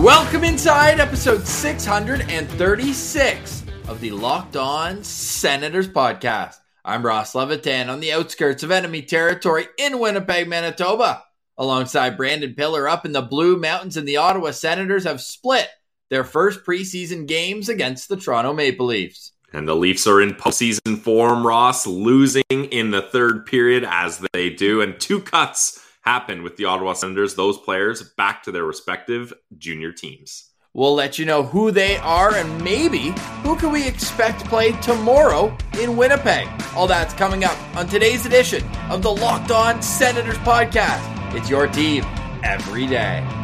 Welcome inside episode 636 of the Locked On Senators podcast. I'm Ross Levitan on the outskirts of enemy territory in Winnipeg, Manitoba. Alongside Brandon Pillar up in the Blue Mountains, and the Ottawa Senators have split their first preseason games against the Toronto Maple Leafs. And the Leafs are in postseason form, Ross, losing in the third period as they do. And two cuts happened with the Ottawa Senators, those players back to their respective junior teams. We'll let you know who they are and maybe who can we expect to play tomorrow in Winnipeg. All that's coming up on today's edition of the Locked On Senators podcast. It's your team every day.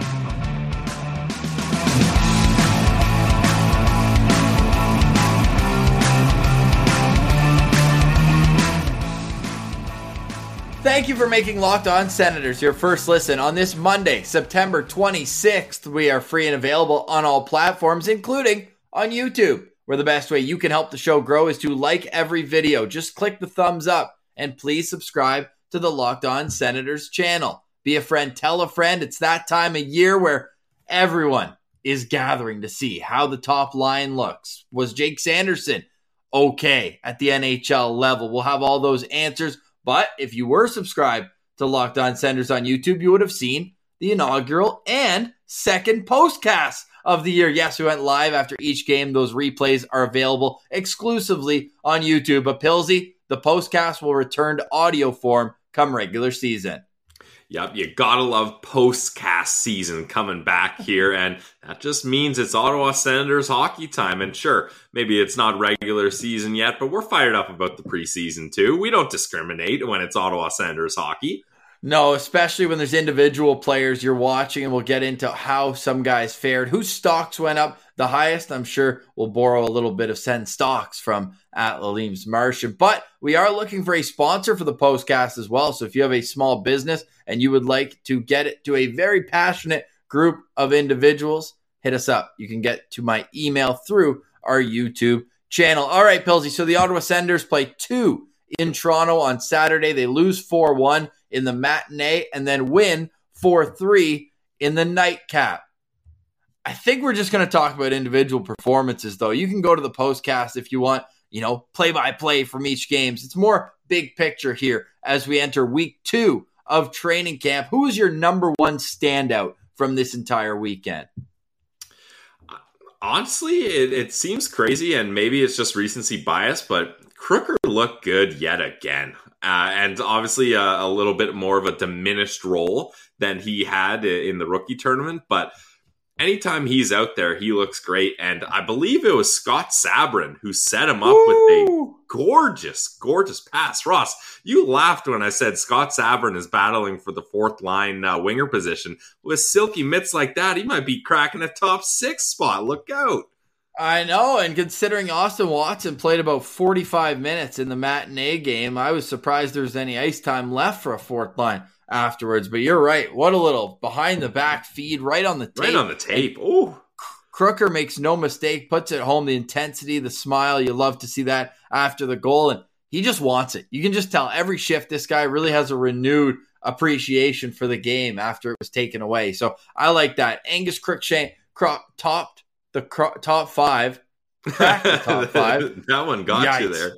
Thank you for making Locked On Senators your first listen on this Monday, September 26th. We are free and available on all platforms, including on YouTube, where the best way you can help the show grow is to like every video. Just click the thumbs up and please subscribe to the Locked On Senators channel. Be a friend, tell a friend. It's that time of year where everyone is gathering to see how the top line looks. Was Jake Sanderson okay at the NHL level? We'll have all those answers. But if you were subscribed to Locked On Senators on YouTube, you would have seen the inaugural and second postcast of the year. Yes, we went live after each game. Those replays are available exclusively on YouTube. But Pilsy, the postcast will return to audio form come regular season. Yep, you gotta love postcast season coming back here, and that just means it's Ottawa Senators hockey time. And sure, maybe it's not regular season yet, but we're fired up about the preseason too. We don't discriminate when it's Ottawa Senators hockey. No, especially when there's individual players you're watching, and we'll get into how some guys fared, whose stocks went up the highest. I'm sure we'll borrow a little bit of send stocks from at Lalim's Martian. But we are looking for a sponsor for the postcast as well. So if you have a small business and you would like to get it to a very passionate group of individuals, hit us up. You can get to my email through our YouTube channel. All right, Pilsy. So the Ottawa Senators play two in Toronto on Saturday. They lose 4 1 in the matinee and then win 4 3 in the nightcap. I think we're just going to talk about individual performances, though. You can go to the postcast if you want, you know, play by play from each games. It's more big picture here as we enter week two of training camp. Who is your number one standout from this entire weekend? Honestly, it, it seems crazy, and maybe it's just recency bias, but Crooker looked good yet again. Uh, and obviously a, a, little bit more of a diminished role than he had in the rookie tournament. But anytime he's out there, he looks great. And I believe it was Scott Sabourin who set him up Woo! with a gorgeous, gorgeous pass. Ross, you laughed when I said Scott Sabourin is battling for the fourth line uh, winger position. With silky mitts like that, he might be cracking a top six spot. Look out. I know, and considering Austin Watson played about 45 minutes in the matinee game, I was surprised there was any ice time left for a fourth line afterwards. But you're right. What a little behind the back feed right on the tape. Right on the tape. Oh. Crooker makes no mistake, puts it home the intensity, the smile. You love to see that after the goal. And he just wants it. You can just tell every shift this guy really has a renewed appreciation for the game after it was taken away. So I like that. Angus Crookshank topped the cro- top five. Cracked the top five. that one got Yikes. you there.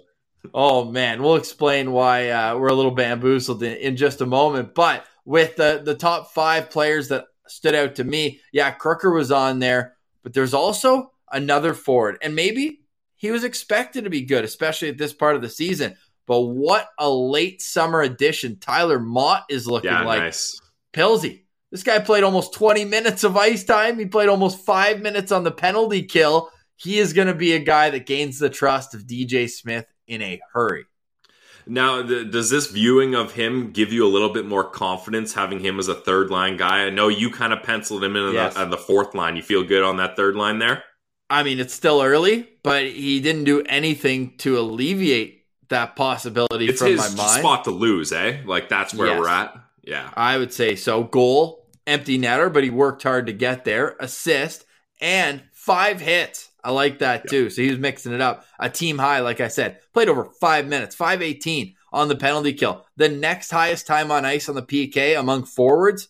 Oh man, we'll explain why uh, we're a little bamboozled in, in, just a moment. But with the the top five players that stood out to me, yeah, Crooker was on there, but there's also another forward, and maybe he was expected to be good, especially at this part of the season. But what a late summer addition Tyler Motte is looking yeah, like. Nice. Pilsy, this guy played almost 20 minutes of ice time. He played almost five minutes on the penalty kill. He is going to be a guy that gains the trust of DJ Smith in a hurry. Now, th- does this viewing of him give you a little bit more confidence having him as a third line guy? I know you kind of penciled him in yes. on, the, on the fourth line. You feel good on that third line there? I mean, it's still early, but he didn't do anything to alleviate that possibility It's from his my mind. spot to lose, eh? Like that's where Yes. we're at. Yeah. I would say so. Goal, empty netter, but he worked hard to get there. Assist and five hits. I like that too. So he was mixing it up. A team high, like I said, played over five minutes, five eighteen on the penalty kill. The next highest time on ice on the PK among forwards,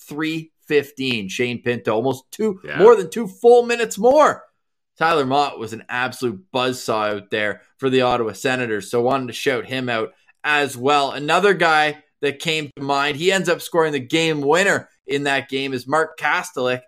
three fifteen. Shane Pinto, almost two, Yeah. more than two full minutes more. Tyler Motte was an absolute buzzsaw out there for the Ottawa Senators. So wanted to shout him out as well. Another guy that came to mind, he ends up scoring the game winner in that game is Mark Kastelic.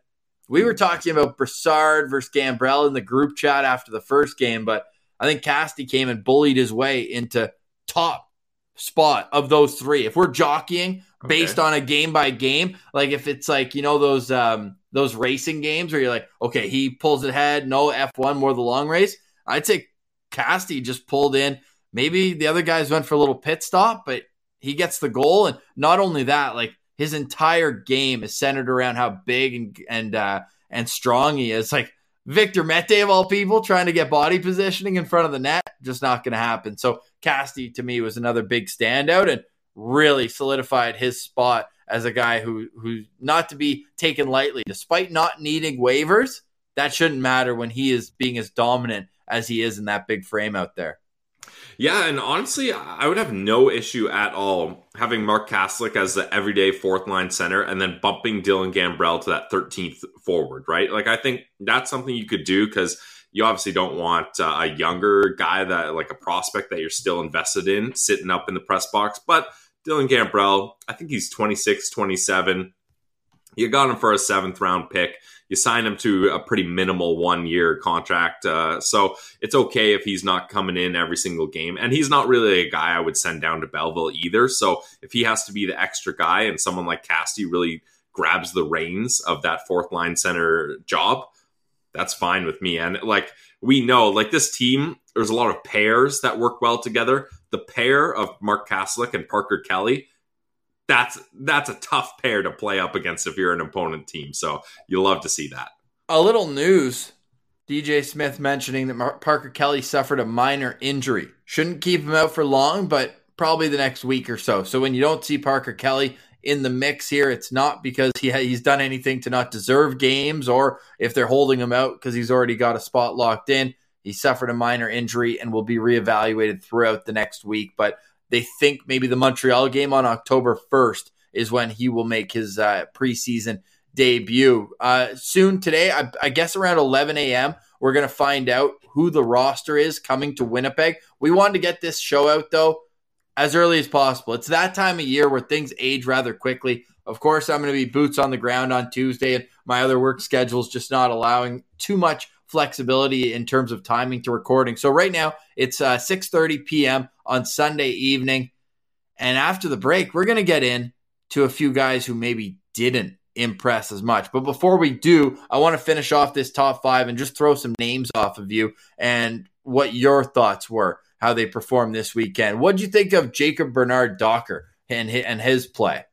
We were talking about Brassard versus Gambrell in the group chat after the first game, but I think Casty came and bullied his way into top spot of those three. If we're jockeying based on a game by game, like if it's like, you know, those um those racing games where you're like, okay, he pulls ahead, no F1, more the long race. I'd say Casty just pulled in. Maybe the other guys went for a little pit stop, but he gets the goal. And not only that, like his entire game is centered around how big and and uh, and strong he is. Like Victor Mete of all people trying to get body positioning in front of the net, just not going to happen. So Casty to me was another big standout and really solidified his spot as a guy who who's not to be taken lightly, despite not needing waivers. That shouldn't matter when he is being as dominant as he is in that big frame out there. Yeah, and honestly, I would have no issue at all having Mark Kastelic as the everyday fourth line center and then bumping Dylan Gambrell to that 13th forward, right? Like, I think that's something you could do because you obviously don't want uh, a younger guy that, like a prospect that you're still invested in, sitting up in the press box. But Dylan Gambrell, I think he's 26, 27. You got him for a seventh round pick. You sign him to a pretty minimal one year contract. Uh, so it's okay if he's not coming in every single game. And he's not really a guy I would send down to Belleville either. So if he has to be the extra guy and someone like Casty really grabs the reins of that fourth line center job, that's fine with me. And like we know, like this team, there's a lot of pairs that work well together. The pair of Mark Kastelic and Parker Kelly, that's that's a tough pair to play up against if you're an opponent team. So you love to see that. A little news DJ Smith mentioning that Mar- Parker Kelly suffered a minor injury. Shouldn't keep him out for long, but probably the next week or so. So when you don't see Parker Kelly in the mix here, it's not because he ha- he's done anything to not deserve games or if they're holding him out because he's already got a spot locked in. He suffered a minor injury and will be reevaluated throughout the next week. But they think maybe the Montreal game on October 1st is when he will make his uh, preseason debut. Uh, soon today, I, I guess around 11 a.m., we're going to find out who the roster is coming to Winnipeg. We wanted to get this show out, though, as early as possible. It's that time of year where things age rather quickly. Of course, I'm going to be boots on the ground on Tuesday, and my other work schedule is just not allowing too much flexibility in terms of timing to recording. So right now, it's uh, 6.30 p.m. on Sunday evening. And after the break, we're going to get in to a few guys who maybe didn't impress as much. But before we do, I want to finish off this top five and just throw some names off of you and what your thoughts were, how they performed this weekend. What do you think of Jacob Bernard Docker and and his play?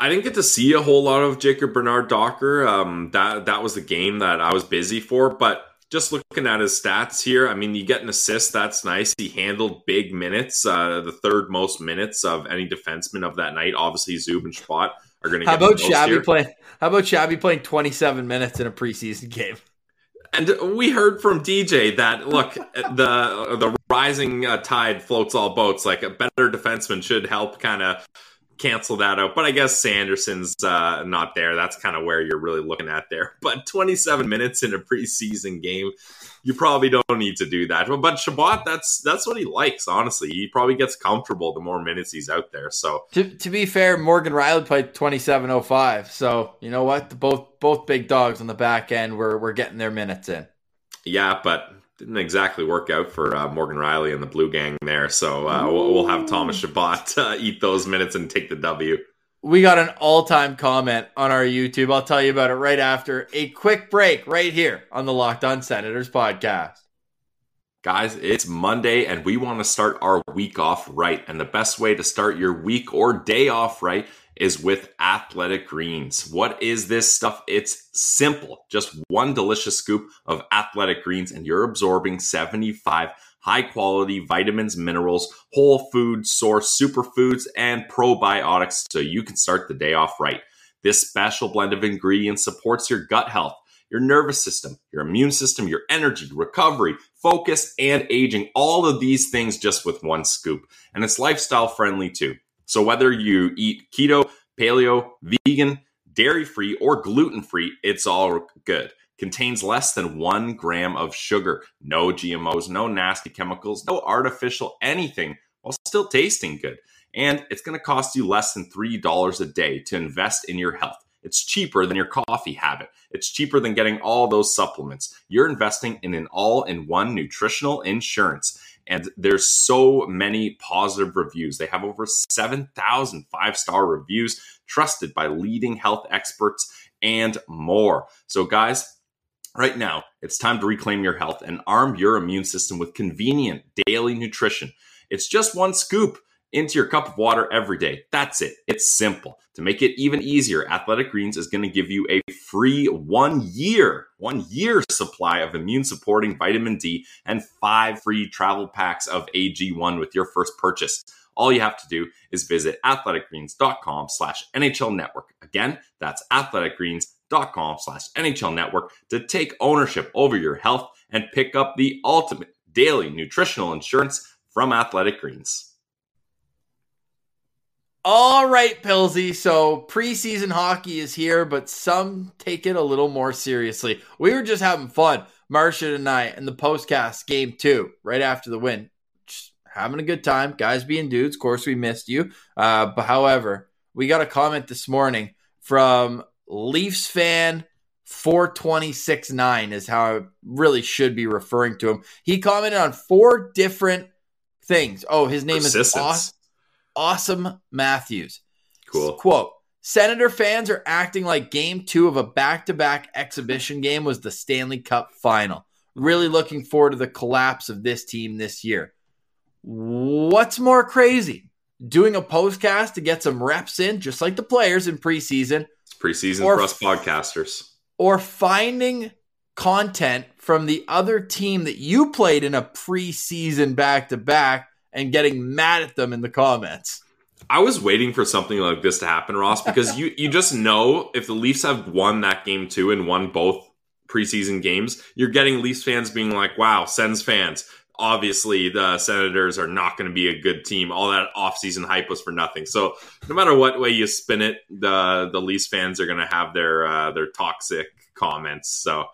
I didn't get to see a whole lot of Jacob Bernard Docker. Um, that that was the game that I was busy for. But just looking at his stats here, I mean, you get an assist. That's nice. He handled big minutes, uh, the third most minutes of any defenseman of that night. Obviously, Zub and Spot are going to. How about Shabby playing? How about Shabby playing 27 minutes in a preseason game? And we heard from DJ that look, the the rising uh, tide floats all boats. Like a better defenseman should help kind of cancel that out. But I guess Sanderson's uh, not there. That's kind of where you're really looking at there. But 27 minutes in a preseason game, you probably don't need to do that. But Chabot, that's that's what he likes. Honestly, he probably gets comfortable the more minutes he's out there. So To, to be fair, Morgan Rielly played 27.05. So, you know what? Both both big dogs on the back end were, were getting their minutes in. yeah, but didn't exactly work out for uh, Morgan Rielly and the Blue Gang there. So uh, we'll, we'll have Thomas Chabot uh, eat those minutes and take the W. We got an all time comment on our YouTube. I'll tell you about it right after a quick break right here on the Locked On Senators podcast. Guys, it's Monday and we want to start our week off right. And the best way to start your week or day off right is with Athletic Greens. What is this stuff? It's simple. Just one delicious scoop of Athletic Greens and you're absorbing 75 high quality vitamins, minerals, whole food source, superfoods, and probiotics so you can start the day off right. This special blend of ingredients supports your gut health your nervous system, your immune system, your energy, recovery, focus, and aging. All of these things just with one scoop. And it's lifestyle friendly too. So whether you eat keto, paleo, vegan, dairy free, or gluten free, it's all good. Contains less than one gram of sugar, no GMOs, no nasty chemicals, no artificial anything while still tasting good. And it's going to cost you less than $3 a day to invest in your health. It's cheaper than your coffee habit. It's cheaper than getting all those supplements. You're investing in an all in one nutritional insurance. And there's so many positive reviews. They have over 7,000 five star reviews trusted by leading health experts and more. So, guys, right now, it's time to reclaim your health and arm your immune system with convenient daily nutrition. It's just one scoop into your cup of water every day. That's it. It's simple. To make it even easier, Athletic Greens is going to give you a free one year, one year supply of immune supporting vitamin D and five free travel packs of AG1 with your first purchase. All you have to do is visit athleticgreens.com slash NHL network. Again, that's athleticgreens.com slash NHL network to take ownership over your health and pick up the ultimate daily nutritional insurance from Athletic Greens. All right, Pilsy. So preseason hockey is here, but some take it a little more seriously. We were just having fun, Marcia and I, in the postcast game two, right after the win. Just having a good time, guys being dudes. Of course, we missed you. Uh, but however, we got a comment this morning from Leafs fan 4269 is how I really should be referring to him. He commented on four different things. Oh, his name is Austin. Awesome Matthews. Cool. Quote Senator fans are acting like game two of a back to back exhibition game was the Stanley Cup final. Really looking forward to the collapse of this team this year. What's more crazy? Doing a postcast to get some reps in, just like the players in preseason. It's preseason or, for us podcasters. Or finding content from the other team that you played in a preseason back to back and getting mad at them in the comments. I was waiting for something like this to happen, Ross, because you you just know if the Leafs have won that game too and won both preseason games, you're getting Leafs fans being like, "Wow, Sens fans." Obviously, the Senators are not going to be a good team. All that offseason hype was for nothing. So, no matter what way you spin it, the the Leafs fans are going to have their uh, their toxic comments. So,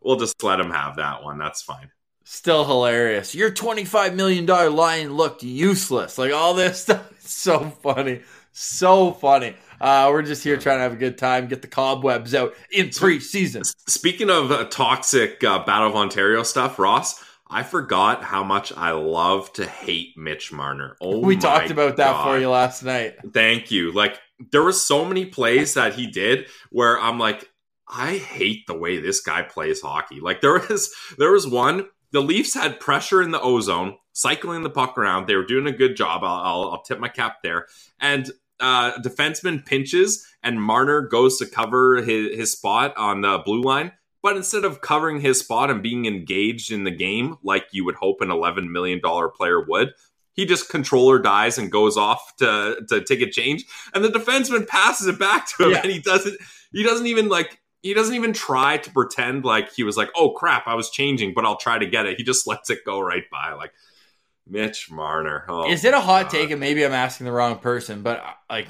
we'll just let them have that one. That's fine. Still hilarious. Your $25 million line looked useless. Like all this stuff. so funny. So funny. Uh, we're just here trying to have a good time, get the cobwebs out in three seasons. Speaking of uh, toxic uh, Battle of Ontario stuff, Ross, I forgot how much I love to hate Mitch Marner. Oh, we talked about that God. for you last night. Thank you. Like there were so many plays that he did where I'm like, I hate the way this guy plays hockey. Like there was there was one the Leafs had pressure in the ozone, cycling the puck around. They were doing a good job. I'll, I'll, I'll tip my cap there. And uh, defenseman pinches, and Marner goes to cover his, his spot on the blue line. But instead of covering his spot and being engaged in the game like you would hope an $11 million player would, he just controller dies and goes off to to take a change and the defenseman passes it back to him yeah. and he doesn't he doesn't even like he doesn't even try to pretend like he was like, oh crap, I was changing, but I'll try to get it. He just lets it go right by. Like Mitch Marner. Oh, Is it a hot God. take? And maybe I'm asking the wrong person, but uh, like,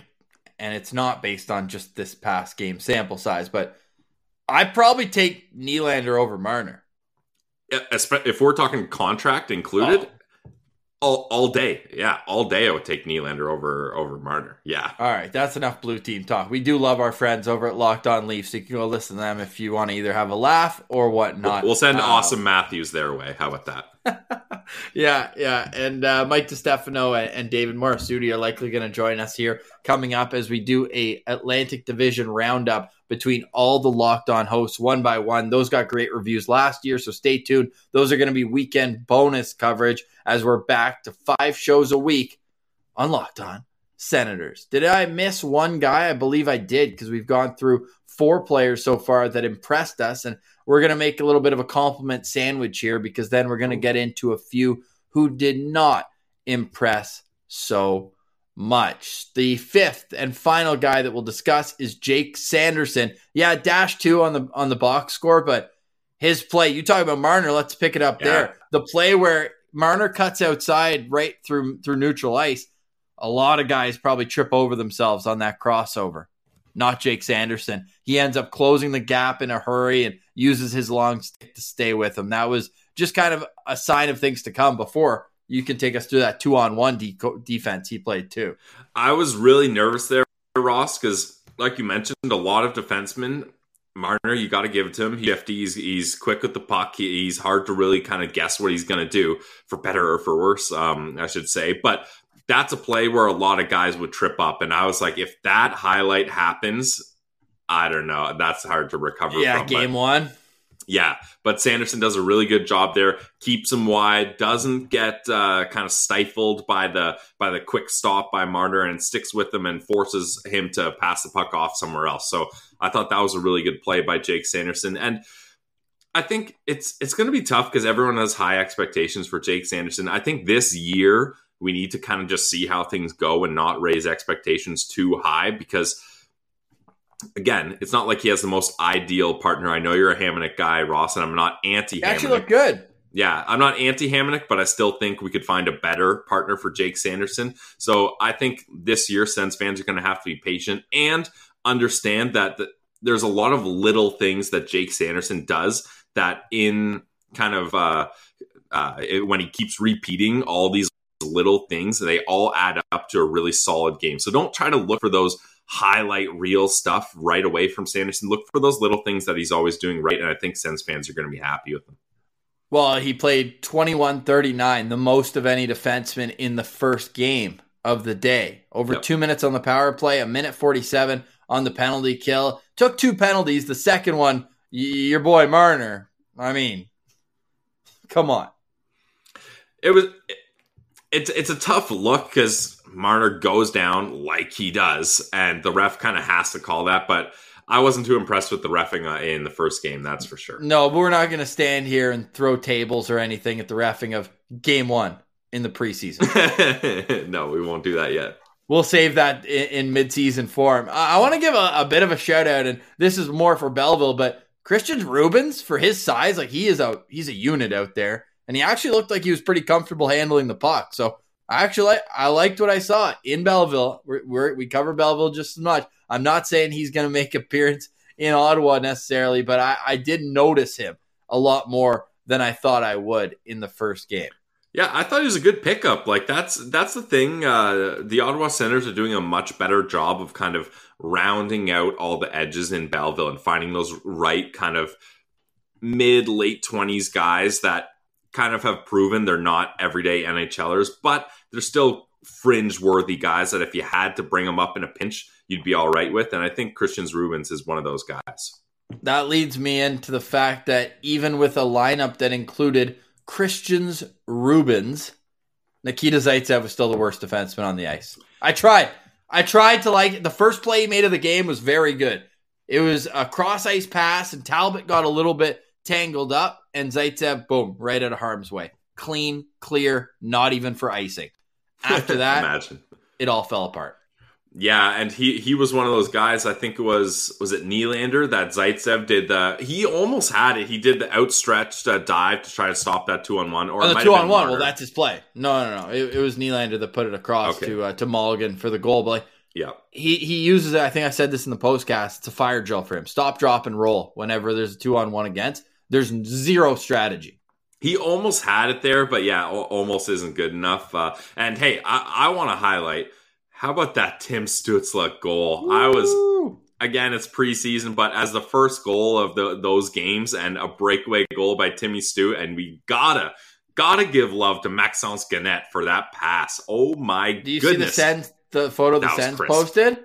and it's not based on just this past game sample size, but I probably take Nylander over Marner. If we're talking contract included, oh. All, all day, yeah, all day. I would take Nylander over over Marner. Yeah. All right, that's enough blue team talk. We do love our friends over at Locked On Leafs. So you can go listen to them if you want to either have a laugh or whatnot. We'll send um, Awesome Matthews their way. How about that? yeah, yeah. And uh, Mike DeStefano and, David Morassutti are likely going to join us here coming up as we do a Atlantic Division roundup between all the locked on hosts one by one. Those got great reviews last year, so stay tuned. Those are going to be weekend bonus coverage as we're back to five shows a week on Locked On Senators. Did I miss one guy? I believe I did because we've gone through four players so far that impressed us. And we're going to make a little bit of a compliment sandwich here because then we're going to get into a few who did not impress so much. The fifth and final guy that we'll discuss is Jake Sanderson. Yeah, dash two on the on the box score, but his play, you talk about Marner, let's pick it up yeah. there. The play where Marner cuts outside right through through neutral ice. A lot of guys probably trip over themselves on that crossover. Not Jake Sanderson. He ends up closing the gap in a hurry and uses his long stick to stay with him. That was just kind of a sign of things to come before you can take us through that two on one defense he played too. I was really nervous there, Ross, because like you mentioned, a lot of defensemen. Marner, you got to give it to him. He's, he's quick with the puck. He, he's hard to really kind of guess what he's going to do, for better or for worse, um, I should say. But that's a play where a lot of guys would trip up. And I was like, if that highlight happens, I don't know. That's hard to recover yeah, from. game one. Yeah, but Sanderson does a really good job there. Keeps him wide, doesn't get uh, kind of stifled by the by the quick stop by Marner, and sticks with him and forces him to pass the puck off somewhere else. So I thought that was a really good play by Jake Sanderson, and I think it's it's going to be tough because everyone has high expectations for Jake Sanderson. I think this year we need to kind of just see how things go and not raise expectations too high because again, it's not like he has the most ideal partner. I know you're a Hamonic guy, Ross, and I'm not anti. Actually, look good. Yeah, I'm not anti Hamonic, but I still think we could find a better partner for Jake Sanderson. So I think this year, Sens fans are going to have to be patient and understand that the, there's a lot of little things that Jake Sanderson does that in kind of uh, uh, it, when he keeps repeating all these little things, they all add up to a really solid game. So don't try to look for those highlight real stuff right away from Sanderson. Look for those little things that he's always doing right, and I think Sens fans are going to be happy with him. Well, he played 21 39, the most of any defenseman in the first game of the day. Over yep. two minutes on the power play, a minute 47 on the penalty kill. Took two penalties. The second one, your boy Marner. I mean, come on. It was. It's it's a tough look because Marner goes down like he does, and the ref kind of has to call that. But I wasn't too impressed with the refing uh, in the first game, that's for sure. No, but we're not going to stand here and throw tables or anything at the refing of game one in the preseason. no, we won't do that yet. We'll save that in, in midseason form. I, I want to give a, a, bit of a shout out, and this is more for Belleville, but Christian Rubins, for his size, like he is a he's a unit out there, and he actually looked like he was pretty comfortable handling the puck. So Actually, I liked what I saw in Belleville. We're, we're, we cover Belleville just as much. I'm not saying he's going to make appearance in Ottawa necessarily, but I, I did notice him a lot more than I thought I would in the first game. Yeah, I thought he was a good pickup. Like that's that's the thing. Uh, the Ottawa Senators are doing a much better job of kind of rounding out all the edges in Belleville and finding those right kind of mid late twenties guys that kind of have proven they're not everyday NHLers, but they're still fringe worthy guys that if you had to bring them up in a pinch, you'd be all right with. And I think Kristians Rubins is one of those guys. That leads me into the fact that even with a lineup that included Kristians Rubins, Nikita Zaitsev was still the worst defenseman on the ice. I tried. I tried to like the first play he made of the game was very good. It was a cross ice pass, and Talbot got a little bit tangled up, and Zaitsev, boom, right out of harm's way. Clean, clear, not even for icing. After that, Imagine. it all fell apart. Yeah, and he he was one of those guys. I think it was was it Nylander that Zaitsev did the. He almost had it. He did the outstretched uh, dive to try to stop that two on one. Or oh, the two on one. Well, that's his play. No, no, no. It, it was Nylander that put it across okay. to uh, to Mulligan for the goal. But like, yeah, he he uses it. I think I said this in the postcast. It's a fire drill for him. Stop, drop, and roll whenever there's a two on one against. There's zero strategy. He almost had it there, but yeah, almost isn't good enough. Uh, and hey, I, I want to highlight how about that Tim Stützle goal? Woo! I was again, it's preseason, but as the first goal of the, those games and a breakaway goal by Timmy Stu, and we gotta gotta give love to Maxence Guenette for that pass. Oh my Do you goodness! see the Sens, the photo the Sens posted?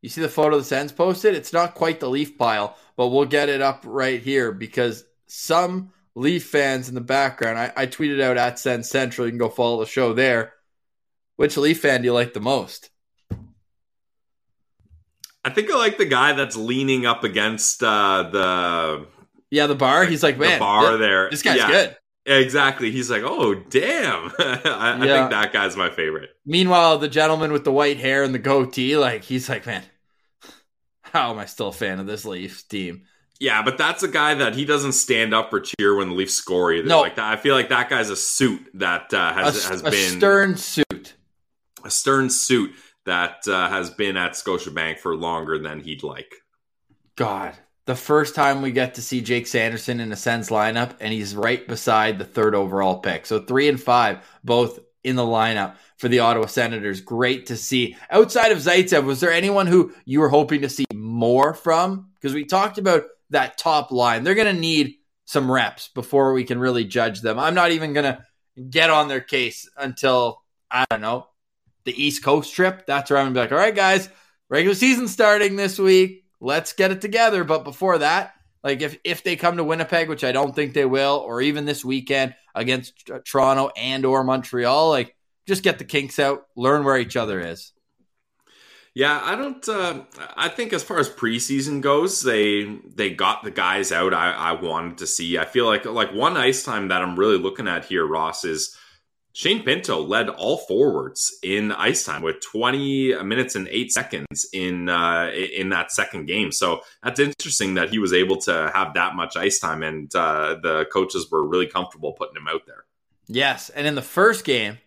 You see the photo the Sens posted? It's not quite the Leaf pile, but we'll get it up right here because some Leaf fans in the background, I, I tweeted out at Sens Central. You can go follow the show there. Which Leaf fan do you like the most? I think I like the guy that's leaning up against uh, the Yeah, the bar. He's like, man, the bar th- there. This guy's Yeah, good. Exactly. He's like, oh damn. I, I think that guy's my favorite. Meanwhile, the gentleman with the white hair and the goatee, like he's like, man, how am I still a fan of this Leafs team? Yeah, but that's a guy that he doesn't stand up or cheer when the Leafs score either. No. Like that, I feel like that guy's a suit that uh, has a, has a been stern suit. a stern suit that uh, has been at Scotiabank for longer than he'd like. God, the first time we get to see Jake Sanderson in a Sens lineup, and he's right beside the third overall pick. So three and five, both in the lineup for the Ottawa Senators. Great to see. Outside of Zaitsev, was there anyone who you were hoping to see more from? Because we talked about that top line. They're going to need some reps before we can really judge them. I'm not even going to get on their case until, I don't know, the East Coast trip. That's where I'm going to be like, all right, guys, regular season starting this week. Let's get it together. But before that, like if, if they come to Winnipeg, which I don't think they will, or even this weekend against Toronto and or Montreal, like just get the kinks out, learn where each other is. Yeah, I don't. Uh, I think as far as preseason goes, they they got the guys out I, I wanted to see. I feel like like one ice time that I'm really looking at here, Ross, is Shane Pinto led all forwards in ice time with 20 minutes and eight seconds in uh, in that second game. So that's interesting that he was able to have that much ice time, and uh, the coaches were really comfortable putting him out there. Yes, and in the first game,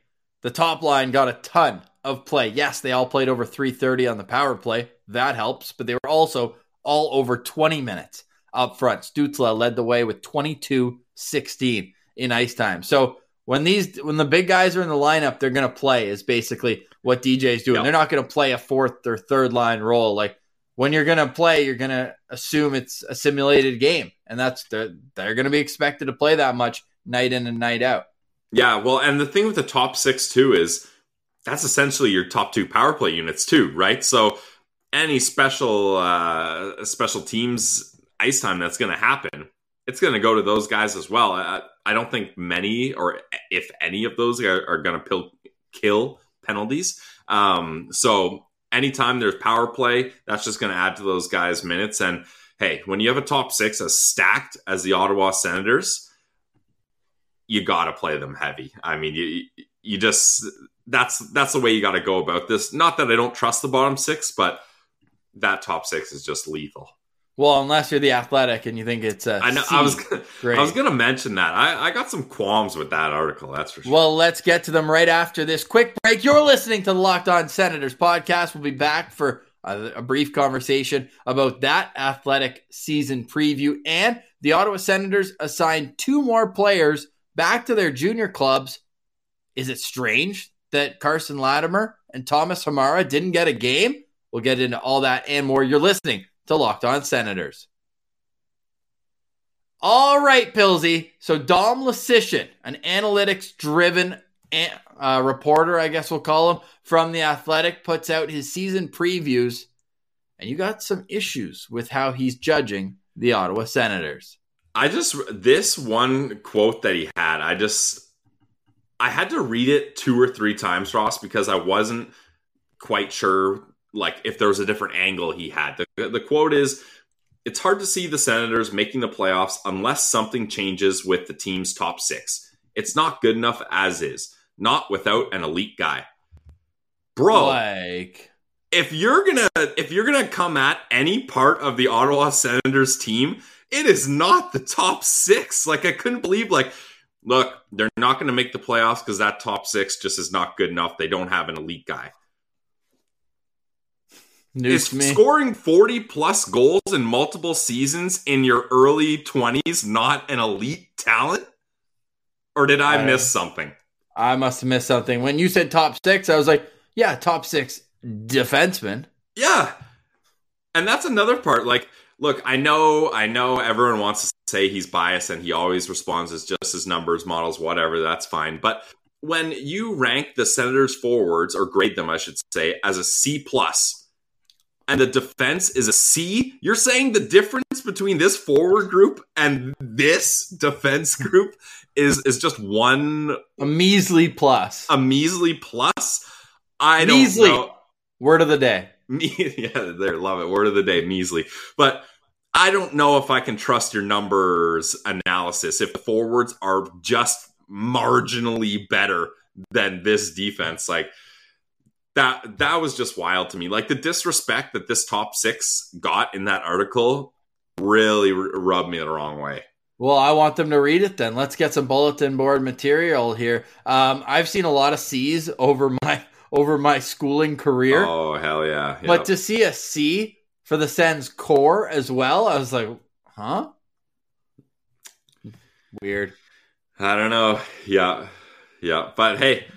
the top line got a ton of play. Yes, they all played over 330 on the power play. That helps, but they were also all over 20 minutes up front. Stützle led the way with 22-16 in ice time. So when these when the big guys are in the lineup, they're going to play is basically what DJ's doing. Yep. They're not going to play a fourth or third line role like when you're going to play, you're going to assume it's a simulated game, and that's they're, they're going to be expected to play that much night in and night out. Yeah, well, and the thing with the top six too is that's essentially your top two power play units too, right? So any special uh, special teams ice time that's going to happen, it's going to go to those guys as well. I, I don't think many, or if any of those are, are going to kill penalties. Um, so anytime there's power play, that's just going to add to those guys' minutes. And hey, when you have a top six as stacked as the Ottawa Senators, you got to play them heavy. I mean, you you just that's that's the way you got to go about this. Not that I don't trust the bottom six, but that top six is just lethal. Well, unless you're the athletic and you think it's a I know. C I was gonna, grade. I was going to mention that. I, I got some qualms with that article. That's for sure. Well, let's get to them right after this quick break. You're listening to the Locked On Senators podcast. We'll be back for a, a brief conversation about that athletic season preview. And the Ottawa Senators assigned two more players back to their junior clubs. Is it strange that Carson Latimer and Thomas Hamara didn't get a game? We'll get into all that and more. You're listening to Locked On Senators. All right, Pilsy. So Dom Luszczyszyn, an analytics-driven uh, reporter, I guess we'll call him, from The Athletic, puts out his season previews, and you got some issues with how he's judging the Ottawa Senators. I just this one quote that he had. I just I had to read it two or three times, Ross, because I wasn't quite sure like if there was a different angle he had. The, the quote is it's hard to see the Senators making the playoffs unless something changes with the team's top 6. It's not good enough as is, not without an elite guy. Bro, Like, if you're going to if you're to come at any part of the Ottawa Senators team, it is not the top 6. Like I couldn't believe like look, they're not going to make the playoffs because that top six just is not good enough. They don't have an elite guy. news Is scoring 40 plus goals in multiple seasons in your early 20s not an elite talent? Or did I I- miss something? I must have missed something. When you said top six, I was like, yeah, top six defenseman. Yeah. And that's another part. Like, look, I know, I know everyone wants to say he's biased and he always responds as just his numbers, models, whatever, that's fine. But when you rank the Senators forwards, or grade them, I should say, as a C plus, and the defense is a C. You're saying the difference between this forward group and this defense group is is just one A measly plus. a measly plus. I Measly. don't know. Word of the day. Yeah, there, love it. Word of the day, measly. But I don't know if I can trust your numbers analysis if the forwards are just marginally better than this defense. Like that, that was just wild to me. Like the disrespect that this top six got in that article really r- rubbed me the wrong way. Well, I want them to read it then. Let's get some bulletin board material here. Um, I've seen a lot of C's over my over my schooling career, Oh hell yeah! but to see a C for the Sens core as well, I was like, huh? Weird. I don't know. Yeah, yeah. But hey,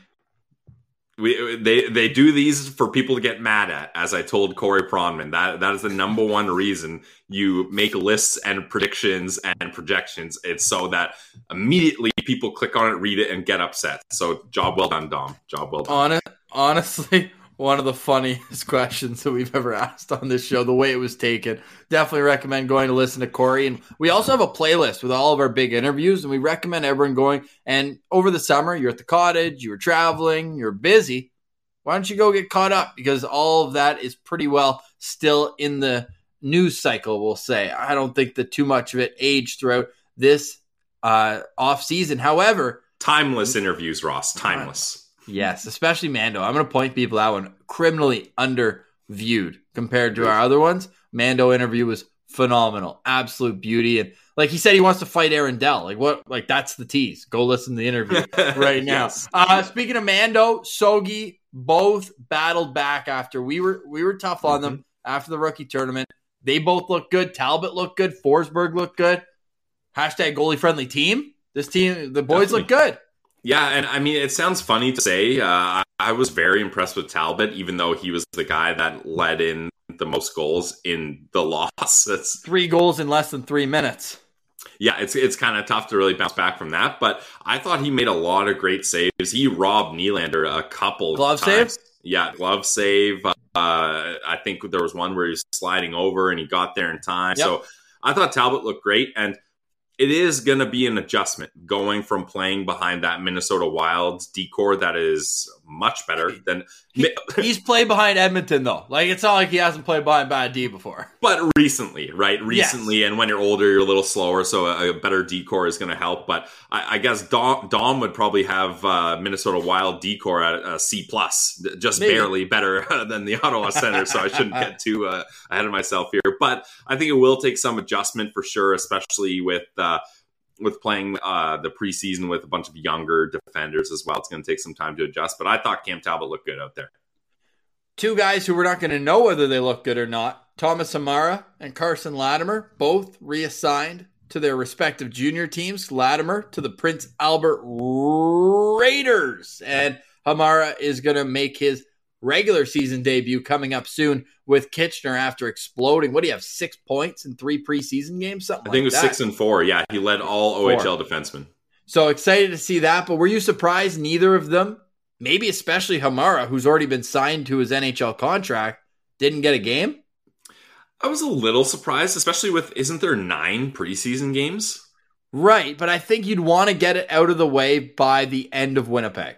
we they they do these for people to get mad at. As I told Corey Pronman, that that is the number one reason you make lists and predictions and projections. It's so that immediately people click on it, read it, and get upset. So job well done, Dom. Job well done. Hon- honestly, one of the funniest questions that we've ever asked on this show, the way it was taken. Definitely recommend going to listen to Corey. And we also have a playlist with all of our big interviews, and we recommend everyone going. And over the summer, you're at the cottage, you were traveling, you're busy. Why don't you go get caught up? Because all of that is pretty well still in the news cycle, we'll say. I don't think that too much of it aged throughout this uh, off season. However, Timeless interviews, Ross. Timeless. Yes, especially Mando. I'm going to point people out one criminally underviewed compared to our other ones. Mando interview was phenomenal, absolute beauty, and like he said, he wants to fight Aaron Dell. Like what? Like that's the tease. Go listen to the interview right now. Yes. Uh, speaking of Mando, Sogi both battled back after we were we were tough on them after the rookie tournament. They both looked good. Talbot looked good. Forsberg looked good. Hashtag goalie friendly team. This team, the boys look good. Yeah, and I mean, it sounds funny to say. Uh, I- was very impressed with Talbot, even though he was the guy that led in the most goals in the loss. That's Three goals in less than three minutes. yeah, it's it's kind of tough to really bounce back from that. But I thought he made a lot of great saves. He robbed Nylander a couple Glove times. save? Yeah, glove save. Uh, I think there was one where he was sliding over and he got there in time. Yep. So I thought Talbot looked great, and it is going to be an adjustment going from playing behind that Minnesota Wilds D corps that is much better than. He's played behind Edmonton though. Like it's not like he hasn't played behind Bad D before. But recently, right? Recently, and when you're older, you're a little slower, so a, a better D corps is going to help. But I, I guess Dom, Dom would probably have uh, Minnesota Wild D corps at a C plus, just Maybe. barely better than the Ottawa Center. so I shouldn't get too uh, ahead of myself here. But I think it will take some adjustment for sure, especially with. Uh, with playing uh, the preseason with a bunch of younger defenders as well, it's going to take some time to adjust. But I thought Cam Talbot looked good out there. Two guys who we're not going to know whether they look good or not. Thomas Hamara and Carson Latimer, both reassigned to their respective junior teams. Latimer to the Prince Albert Raiders. And Hamara is going to make his regular season debut coming up soon with Kitchener after exploding. What do you have? Six points in three preseason games? Something I think it was that. six and four. Yeah, he led all Four. OHL defensemen. So excited to see that. But were you surprised neither of them, maybe especially Hamara, who's already been signed to his NHL contract, didn't get a game? I was a little surprised, especially with isn't there nine preseason games? Right, but I think you'd want to get it out of the way by the end of Winnipeg.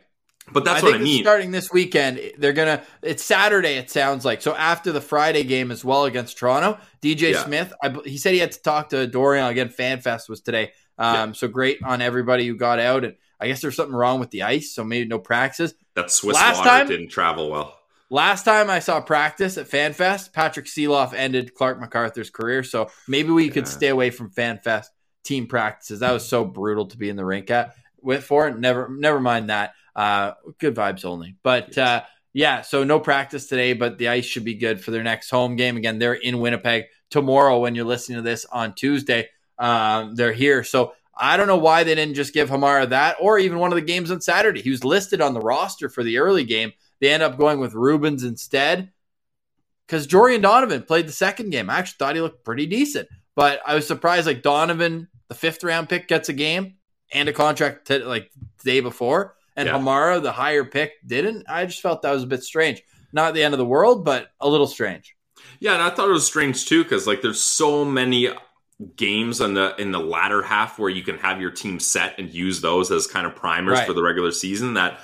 But that's I what I mean. Starting this weekend, they're gonna. It's Saturday. It sounds like so after the Friday game as well against Toronto. DJ Yeah. Smith, I, he said he had to talk to Dorion again. FanFest was today, um, so great on everybody who got out. And I guess there's something wrong with the ice, so maybe no practices. that Swiss Last water time- didn't travel well. Last time I saw practice at FanFest, Patrick Sieloff ended Clarke MacArthur's career. So maybe we could stay away from FanFest team practices. That was so brutal to be in the rink at. Went for it. Never, never mind that. Uh, good vibes only. But uh, yeah, so no practice today, but the ice should be good for their next home game. Again, they're in Winnipeg tomorrow. When you're listening to this on Tuesday, um, they're here. So I don't know why they didn't just give Hamara that, or even one of the games on Saturday. He was listed on the roster for the early game. They end up going with Rubins instead because Jorian Donovan played the second game. I actually thought he looked pretty decent, but I was surprised. Like Donovan, the fifth round pick, gets a game and a contract t- like the day before, and Yeah. Hamara, the higher pick, didn't. I just felt that was a bit strange. Not the end of the world, but a little strange. Yeah, and I thought it was strange too because like there's so many games in the in the latter half where you can have your team set and use those as kind of primers Right. for the regular season. That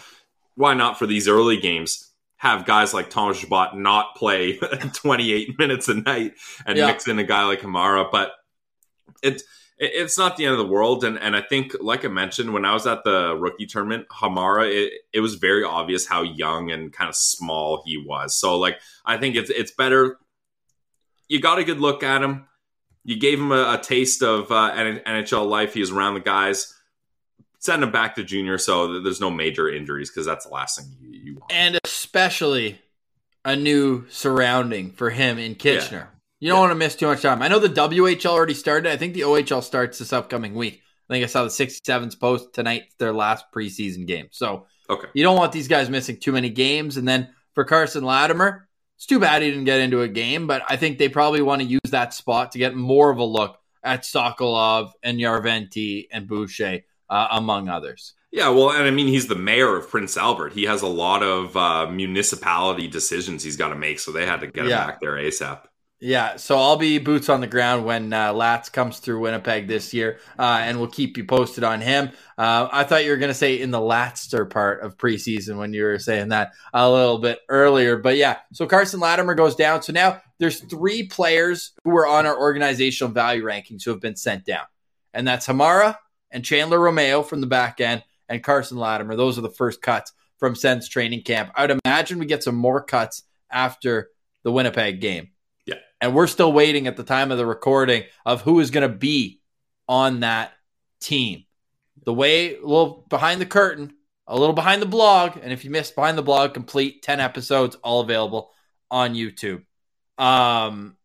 why not for these early games have guys like Thomas Chabot not play 28 minutes a night and Yeah. mix in a guy like Hamara, but it's it- it's not the end of the world. And and I think, like I mentioned, when I was at the rookie tournament, Hamara, it, it was very obvious how young and kind of small he was. So like I think it's it's better. You got a good look at him. You gave him a, a taste of uh, NHL life. He was around the guys. Send him back to junior so that there's no major injuries because that's the last thing you, you want. and especially a new surrounding for him in Kitchener. You don't Yeah. want to miss too much time. I know the WHL already started. I think the OHL starts this upcoming week. I think I saw the 67s post tonight, their last preseason game. So Okay. you don't want these guys missing too many games. And then for Carson Latimer, it's too bad he didn't get into a game, but I think they probably want to use that spot to get more of a look at Sokolov and Järventie and Boucher, uh, among others. Yeah, well, and I mean, he's the mayor of Prince Albert. He has a lot of uh, municipality decisions he's got to make, so they had to get him Yeah. back there ASAP. Yeah, so I'll be boots on the ground when uh, Lats comes through Winnipeg this year, uh, and we'll keep you posted on him. Uh, I thought you were going to say in the Latster part of preseason when you were saying that a little bit earlier, but yeah. So Carson Latimer goes down. So now there's three players who are on our organizational value rankings who have been sent down, and that's Hamara and Chandler Romeo from the back end, and Carson Latimer. Those are the first cuts from Sens training camp. I would imagine we get some more cuts after the Winnipeg game and we're still waiting at the time of the recording of who is going to be on that team. The way a little behind the curtain, a little behind the blog, and if you missed behind the blog, complete ten episodes, all available on YouTube. Um,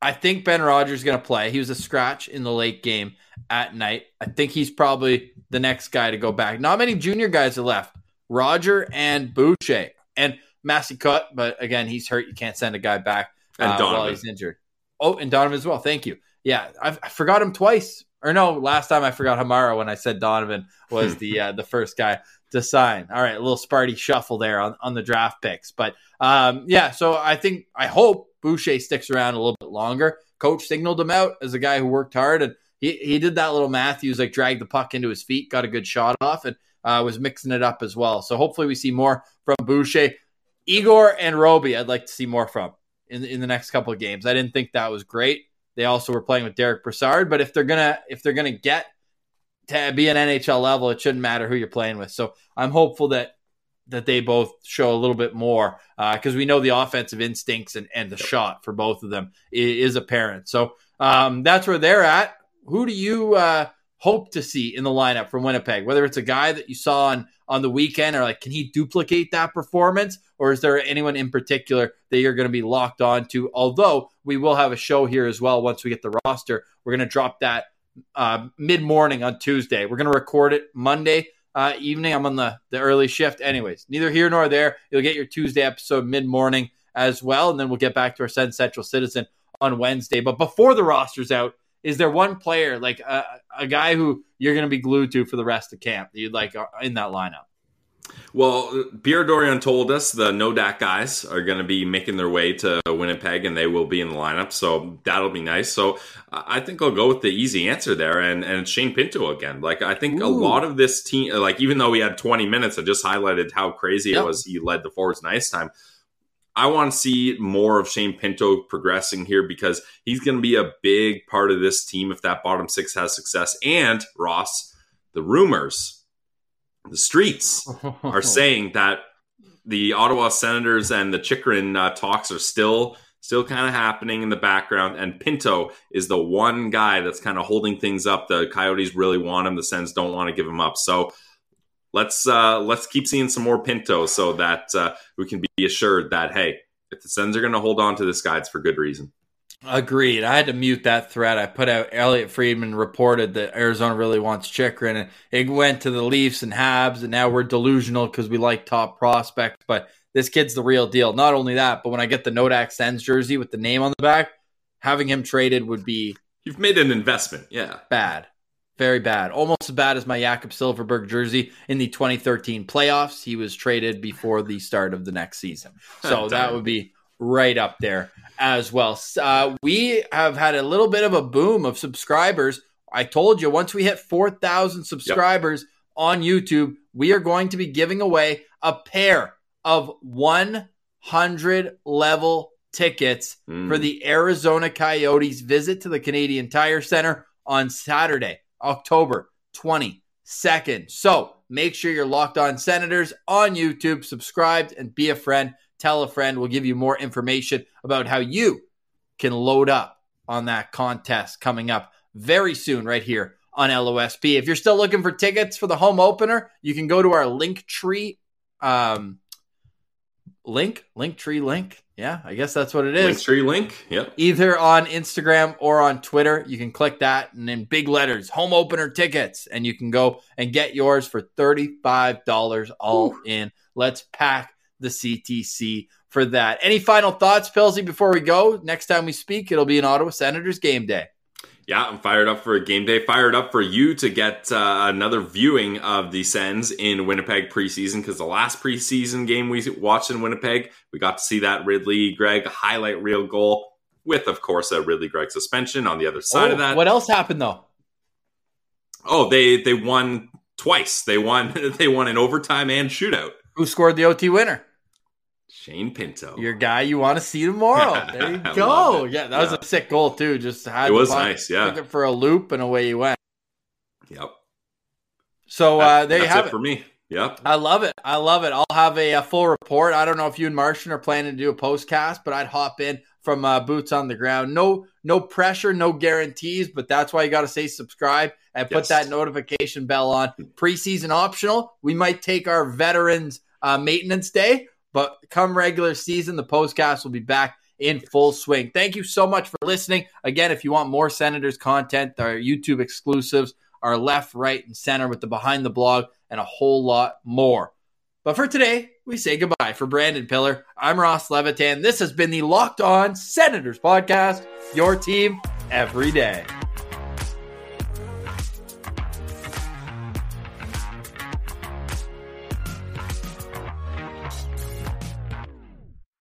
I think Ben Roger is going to play. He was a scratch in the late game at night. I think he's probably the next guy to go back. Not many junior guys are left. Roger and Boucher and Massey Cut, but again, he's hurt. You can't send a guy back And uh, Donovan. while he's injured. Oh, and Donovan as well. Thank you. Yeah, I've, I forgot him twice. Or no, last time I forgot Hamara when I said Donovan was the uh, the first guy to sign. All right, a little Sparty shuffle there on, on the draft picks, but um, yeah. So I think I hope Boucher sticks around a little bit longer. Coach signaled him out as a guy who worked hard, and he he did that little Matthews like dragged the puck into his feet, got a good shot off, and uh, was mixing it up as well. So hopefully we see more from Boucher. Egor and Roby, I'd like to see more from in in the next couple of games. I didn't think that was great. They also were playing with Derek Brassard, but if they're gonna if they're gonna get to be an NHL level, it shouldn't matter who you're playing with. So I'm hopeful that that they both show a little bit more because we know the offensive instincts and, and the shot for both of them is, is apparent. So um, that's where they're at. Who do you uh, hope to see in the lineup from Winnipeg? Whether it's a guy that you saw on on the weekend, or like, can he duplicate that performance, or is there anyone in particular that you're going to be locked on to? Although we will have a show here as well once we get the roster. We're going to drop that uh, mid morning on Tuesday. We're going to record it Monday uh, evening. I'm on the the early shift, anyways. Neither here nor there. You'll get your Tuesday episode mid morning as well, and then we'll get back to our Send Central Citizen on Wednesday. But before the roster's out, is there one player like a, a guy who you're going to be glued to for the rest of camp that you'd like uh, in that lineup? Well, Pierre Dorion told us the Nodak guys are going to be making their way to Winnipeg and they will be in the lineup. So that'll be nice. So I think I'll go with the easy answer there and, and Shane Pinto again. Like, I think a lot of this team, like, even though we had 20 minutes, I just highlighted how crazy Yep. it was. He led the forwards in ice time. I want to see more of Shane Pinto progressing here because he's going to be a big part of this team if that bottom six has success. And Ross, the rumors, the streets are saying that the Ottawa Senators and the Chychrun uh, talks are still still kind of happening in the background, and Pinto is the one guy that's kind of holding things up. The Coyotes really want him. The Sens don't want to give him up. So let's uh, let's keep seeing some more Pinto so that uh, we can be assured that hey, if the Sens are going to hold on to this guy, it's for good reason. Agreed. I had to mute that thread. I put out Elliotte Friedman reported that Arizona really wants Chychrun, and it went to the Leafs and Habs, and now we're delusional because we like top prospects. But this kid's the real deal. Not only that, but when I get the Nodak Sens jersey with the name on the back, having him traded would be You've made an investment, yeah. bad. Very bad. Almost as bad as my Jakob Silfverberg jersey in the 2013 playoffs. He was traded before the start of the next season. So that would be right up there as well. Uh, we have had a little bit of a boom of subscribers. I told you once we hit 4,000 subscribers yep. on YouTube, we are going to be giving away a pair of 100 level tickets mm. for the Arizona Coyotes visit to the Canadian Tire Center on Saturday, October 22nd. So make sure you're locked on Senators on YouTube, subscribed, and be a friend. Tell a friend. We'll give you more information about how you can load up on that contest coming up very soon, right here on LOSP. If you're still looking for tickets for the home opener, you can go to our link tree um, link, link tree link. Yeah, I guess that's what it is. Linktree link. Yep. Either on Instagram or on Twitter. You can click that and in big letters, home opener tickets, and you can go and get yours for $35 all Ooh. in. Let's pack the CTC for that. Any final thoughts, Pilsy, before we go? Next time we speak, it'll be an Ottawa Senators game day. Yeah, I'm fired up for a game day. Fired up for you to get uh, another viewing of the Sens in Winnipeg preseason because the last preseason game we watched in Winnipeg, we got to see that Ridly Greig highlight reel goal with, of course, a Ridly Greig suspension on the other side oh, of that. What else happened though? Oh, they they won twice. They won they won in overtime and shootout. Who scored the OT winner? Shane Pinto. Your guy you want to see tomorrow. There you go. Yeah, that was a sick goal too. Just had it was nice. Yeah, took it for a loop and away you went. Yep. So uh, there you have it, it for me. Yep. I love it. I love it. I'll have a, a, full report. I don't know if you and Martian are planning to do a postcast, but I'd hop in from uh, boots on the ground. No, no pressure, no guarantees, but that's why you got to say subscribe and put yes. that notification bell on. Preseason optional. We might take our veterans uh, maintenance day but come regular season, the postcast will be back in full swing. Thank you so much for listening. Again, if you want more Senators content, our YouTube exclusives are left, right, and center with the behind the blog and a whole lot more. But for today, we say goodbye. For Brandon Pillar, I'm Ross Levitan. This has been the Locked On Senators podcast, your team every day.